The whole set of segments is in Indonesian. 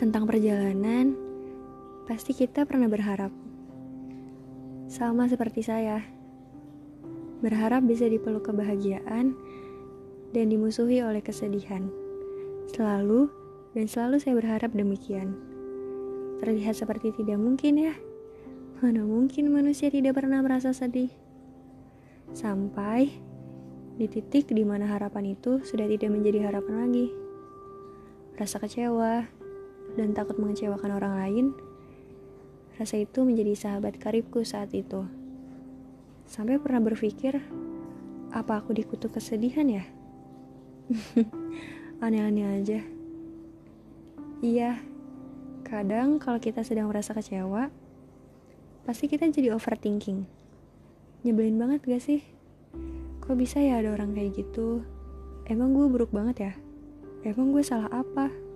Tentang perjalanan, pasti kita pernah berharap. Sama seperti saya. Berharap bisa dipeluk kebahagiaan dan dimusuhi oleh kesedihan. Selalu dan selalu saya berharap demikian. Terlihat seperti tidak mungkin ya. Mana mungkin manusia tidak pernah merasa sedih. Sampai di titik di mana harapan itu sudah tidak menjadi harapan lagi. Rasa kecewa dan takut mengecewakan orang lain, rasa itu menjadi sahabat karibku saat itu. Sampai pernah berpikir, apa aku dikutuk kesedihan ya? Aneh-aneh aja. Iya, kadang kalau kita sedang merasa kecewa, pasti kita jadi overthinking. Nyebelin banget gak sih? Kok bisa ya ada orang kayak gitu? Emang gue buruk banget ya? Emang gue salah apa?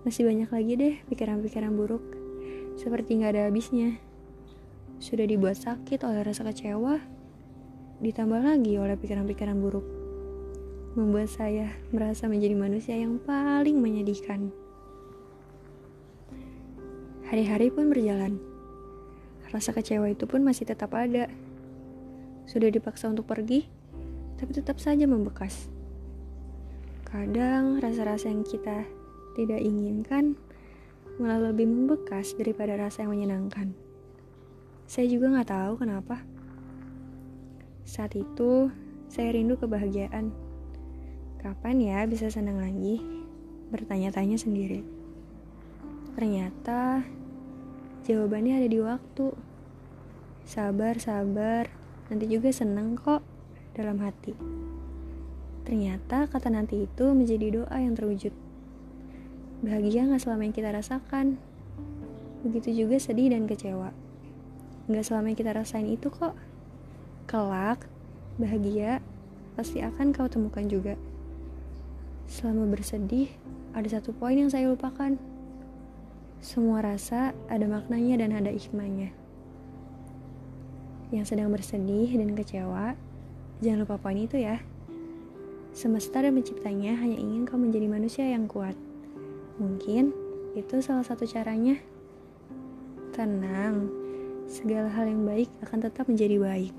Masih banyak lagi deh pikiran-pikiran buruk. Seperti gak ada habisnya. Sudah dibuat sakit oleh rasa kecewa, ditambah lagi oleh pikiran-pikiran buruk. Membuat saya merasa menjadi manusia yang paling menyedihkan. Hari-hari pun berjalan. Rasa kecewa itu pun masih tetap ada. Sudah dipaksa untuk pergi, tapi tetap saja membekas. Kadang rasa-rasa yang kita tidak inginkan malah lebih membekas daripada rasa yang menyenangkan. Saya juga nggak tahu kenapa. Saat itu, saya rindu kebahagiaan. Kapan ya bisa senang lagi? Bertanya-tanya sendiri. Ternyata jawabannya ada di waktu. Sabar, sabar, nanti juga seneng kok dalam hati. Ternyata kata nanti itu menjadi doa yang terwujud. Bahagia gak selama yang kita rasakan. Begitu juga sedih dan kecewa. Gak selama yang kita rasain itu kok. Kelak, bahagia pasti akan kau temukan juga. Selama bersedih, ada satu poin yang saya lupakan. Semua rasa ada maknanya dan ada hikmahnya. Yang sedang bersedih dan kecewa, jangan lupa poin itu ya. Semesta dan penciptanya hanya ingin kau menjadi manusia yang kuat. Mungkin itu salah satu caranya. Tenang, segala hal yang baik akan tetap menjadi baik.